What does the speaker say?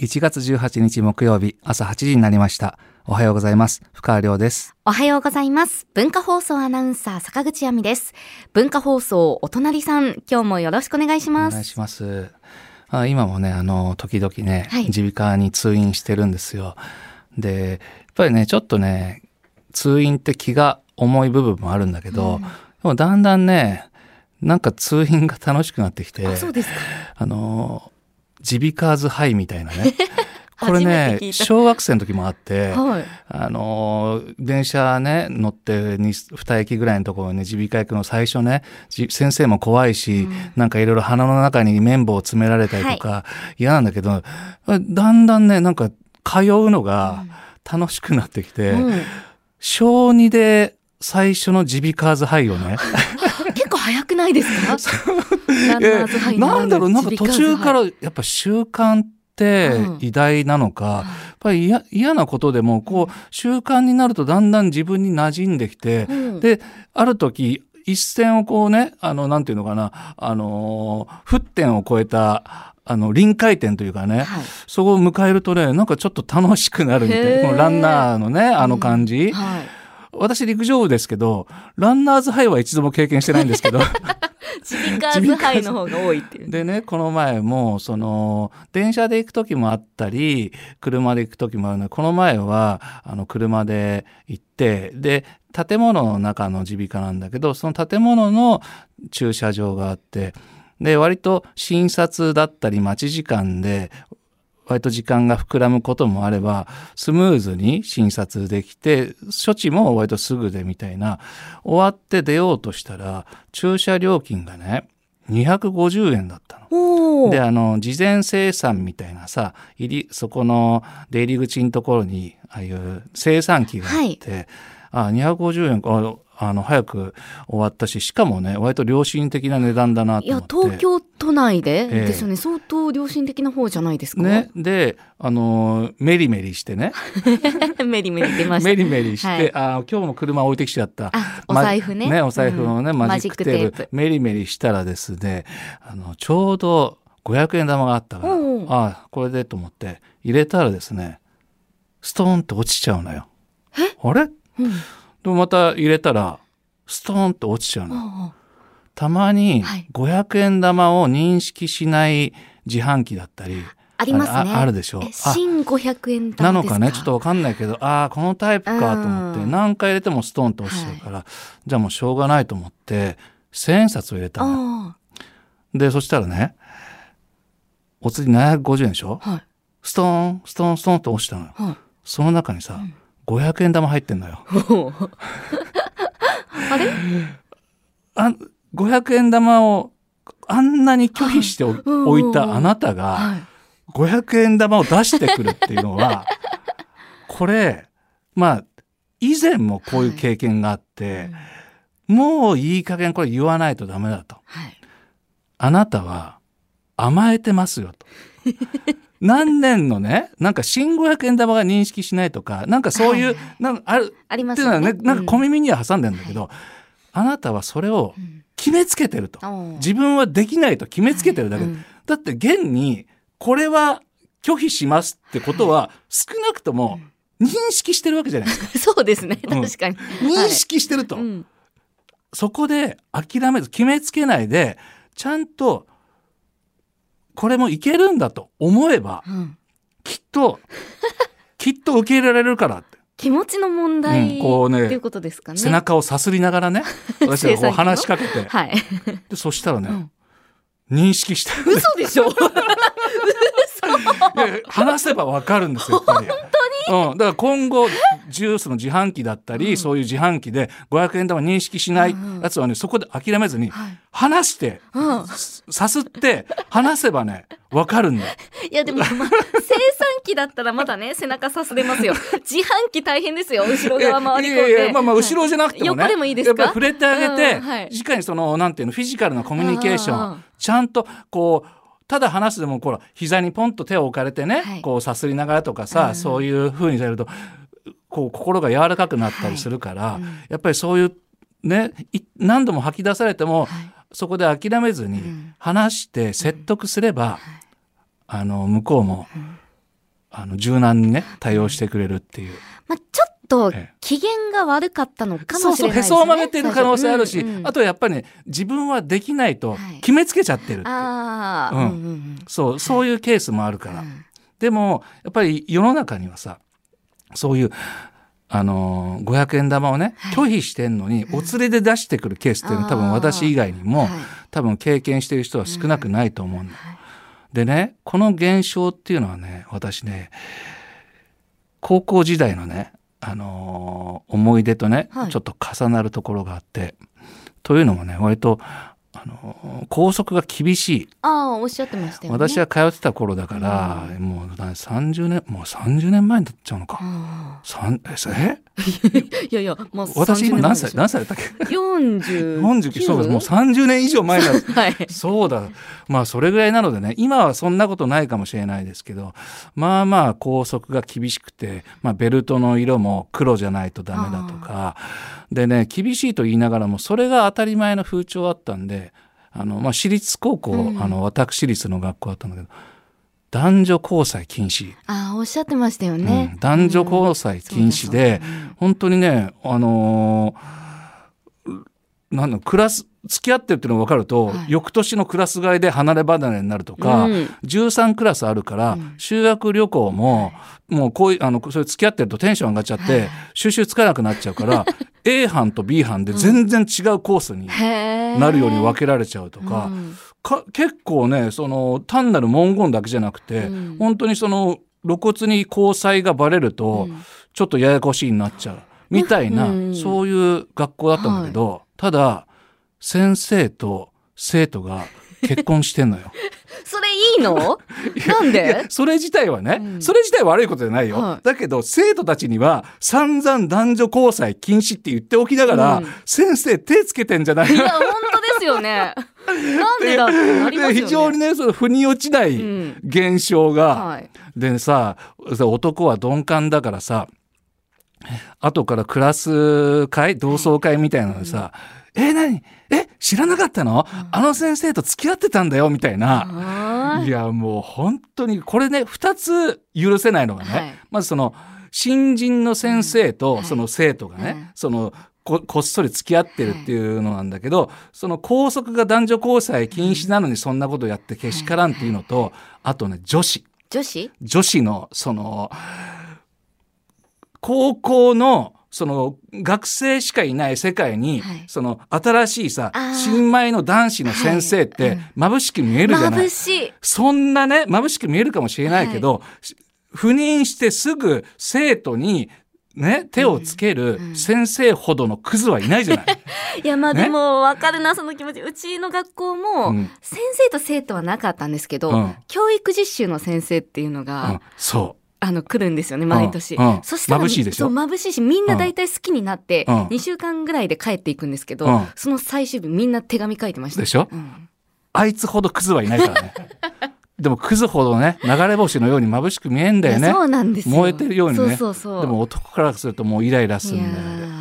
1月18日木曜日朝8時になりました。おはようございます。深川亮です。おはようございます。文化放送アナウンサー坂口亜美です。文化放送お隣さん、今日もよろしくお願いしおます。願いします。あ今もね、あの、時々ね、はい耳鼻科に通院してるんですよ。で、やっぱりね、ちょっとね、通院って気が重い部分もあるんだけど、うんでもだんだんね、なんか通院が楽しくなってきて、あ、そうですか。あの、耳鼻科ズハイみたいなね。これね小学生の時もあって、はい。あのー電車ね、乗ってに二駅ぐらいのところにね、耳鼻科行くの最初ね、じ先生も怖いし、うんなんかいろいろ鼻の中に綿棒を詰められたりとか、嫌なんだけど、だんだんね、なんか通うのが楽しくなってきて、うん小2で最初の耳鼻科ズハイをね、早くないですか？なんだろう、なんか途中か耳らやっぱ習慣ってうん。偉大なのか、鼻やっぱり嫌嫌なことでもこう習慣になるとだんだん自分に馴染んできて、うん。である時一線をこうねあのなんていうのかなあのー沸点を超えたあの臨界点というかね、はい。そこを迎えるとねなんかちょっと楽しくなるみたいなこのランナーのねあの感じ、はい。私陸上部ですけどランナーズハイは一度も経験してないんですけど耳鼻科ズハイの方が多いっていう。でねこの前もその電車で行く時もあったり車で行く時もあるのでこの前はあの車で行ってで建物の中の耳鼻科なんだけどその建物の駐車場があってで割と診察だったり待ち時間で割と時間が膨らむこともあればスムーズに診察できて処置も割とすぐでみたいな終わって出ようとしたら駐車料金がね250円だったの。であの事前生産みたいなさ入りそこの出入り口のところにああいう生産機があって、あ250円かああの早く終わったししかもね割と良心的な値段だなといや、思って。東京都内で？ええ。ですよね。相当良心的な方じゃないですか？ね、であのメリメリしてね。メリメリ出ました。メリメリして、はい。あ今日も車置いてきちゃった。あ、お財布ね。お財布のね、うん。マジックテープ。メリメリしたらですねあのちょうど500円玉があったから、あこれでと思って入れたらですねストーンと落ちちゃうのよ。あれ？うん。でもまた入れたらストーンと落ちちゃうの。あたまにはい500円玉を認識しない自販機だったりありますね。ああるでしょえあ新500円なのかねちょっとわかんないけどああこのタイプかと思ってうん何回入れてもストーンと落ちちゃうから、じゃあもうしょうがないと思って千円札を入れたの。あでそしたらねお釣り750円でしょ？あ、はい。ストーンストーンストーンって落ちたのよ。はい。その中にさ、500円玉入ってんのよ。あれ？あ500円玉をあんなに拒否しておいたあなたがはい。500円玉を出してくるっていうのは これまあ以前もこういう経験があって、もういい加減これ言わないとダメだと。はい。あなたは甘えてますよと。何年のね、なんか新500円玉が認識しないとか、なんかそういう、はいなんかあるありまっていうのはね。なんか小耳には挟んでんだけど、あなたはそれをうん決めつけてると。うん自分はできないと決めつけてるだけで。うんだって現に、これは拒否しますってことは、少なくとも認識してるわけじゃないですか。そうですね。うん確かに。認識してると。うんそこで諦めず決めつけないでちゃんとこれもいけるんだと思えばうんきっときっと受け入れられるからって気持ちの問題うんこうねっていうことですかね。背中をさすりながらね 私がこう話しかけて。はい。でそしたらね、うん。認識して。る嘘でしょ？いや話せばわかるんですよやっぱり。うん、だから今後ジュースの自販機だったり、そういう自販機で500円玉認識しないやつはねそこで諦めずにはい。話してうん。さすって話せばねわかるんだよ。いやでも、まあ、生産機だったらまだね背中さすれますよ。自販機大変ですよ後ろ側回り込んで。いやいやまあまあ後ろじゃなくてもね、横でもいいですか？やっぱり触れてあげて、うんはい。直にそのなんていうのフィジカルなコミュニケーショうんうんうん。ンちゃんとこうただ話すでもこう膝にポンと手を置かれてね、はい。こうさすりながらとかさ、うんうん。そういう風にされるとこう心が柔らかくなったりするから、はい。うん。やっぱりそういうねい何度も吐き出されても、はい。そこで諦めずにうん。話して説得すれば、はい。あの向こうも、あの柔軟にね対応してくれるっていう。まあ、ちょっとええ。機嫌が悪かったのかそうそうへもしれないですね。そを曲げてる可能性あるし、うんうん。あとやっぱりね自分はできないとはい。決めつけちゃってるっていう、ああ、うん。うんうんうんそうそういうケースもあるから、うんでもやっぱり世の中にはさそういうあのー500円玉をね、はい。拒否してんのに、お連れで出してくるケースっていうのは多分私以外にも、はい。多分経験している人は少なくないと思うんでねこの現象っていうのはね私ね高校時代のね、あのー思い出とね、はい。ちょっと重なるところがあってというのもね割と、あのー校則が厳しい。ああ、おっしゃってましたよね。私は通ってた頃だから、もうな30年もう30年前になっちゃうのか。あさんええー いやいや、まあ、私今何歳30何歳だったっけ？40 ?49 そうですもう30年以上前だ はい。そうだ。まあそれぐらいなのでね今はそんなことないかもしれないですけどまあまあ校則が厳しくて、まあ、ベルトの色も黒じゃないとダメだとかでね厳しいと言いながらもそれが当たり前の風潮あったんであの、まあ、私立高校、うんあの私立の学校だったんだけど男女交際禁止。ああ、おっしゃってましたよね。うん男女交際禁止で、そうだそうだ本当にねあのーなんだクラス付き合ってるっていうのが分かると、はい。翌年のクラス替えで離れ離れになるとか、うん。13クラスあるから、うん。修学旅行も、もうこういうあのそれ付き合ってるとテンション上がっちゃって、はい。収集つかなくなっちゃうから A 班と B 班で全然違うコースになるように分けられちゃうとか。うん。か結構ねその単なる文言だけじゃなくて、うん。本当にその露骨に交際がバレると、うん。ちょっとややこしいになっちゃうみたいな、うん。そういう学校だったんだけど、ただ先生と生徒が結婚してんのよ。それいいの？なんで？それ自体はね、うん。それ自体は悪いことじゃないよ、はい。だけど生徒たちには散々男女交際禁止って言っておきながら、うん。先生手つけてんじゃないいや、本当ですよね。なんでだってなりますよね。で非常にねその腑に落ちないうん。現象が、はい。でさ男は鈍感だからさ後からクラス会同窓会みたいなのでさ「え何？え知らなかったの、あの先生と付き合ってたんだよ」みたいな。あいやもう本当にこれね2つ許せないのがね、はい。まずその新人の先生うん。はい。とその生徒がね、うん。そのここっそり付き合ってるっていうのなんだけど、その校則が男女交際禁止なのにそんなことやってけしからんっていうのと、あとね女子。女子？女子のその高校のその学生しかいない世界に、はい。その新しいさ新米の男子の先生って眩しく見えるじゃない、眩しい。そんなね眩しく見えるかもしれないけど、し赴任してすぐ生徒にね手をつけるうん。先生ほどのクズはいないじゃない。いや、まあねでも、わかるな、その気持ち。うちの学校も、うん。先生と生徒はなかったんですけど、うん。教育実習の先生っていうのが、うん、そあの、来るんですよね、毎年。うんうんそしたら、眩しいでしょ？そう、眩しいし、みんな大体好きになって、うん2週間ぐらいで帰っていくんですけど、うんその最終日みんな手紙書いてました。うでしょ？うんあいつほどクズはいないからね。でもクズほどね流れ星のように眩しく見えんだよね。そうなんですよ。燃えてるようにねそうそうそう。でも男からするともうイライラするんだよね。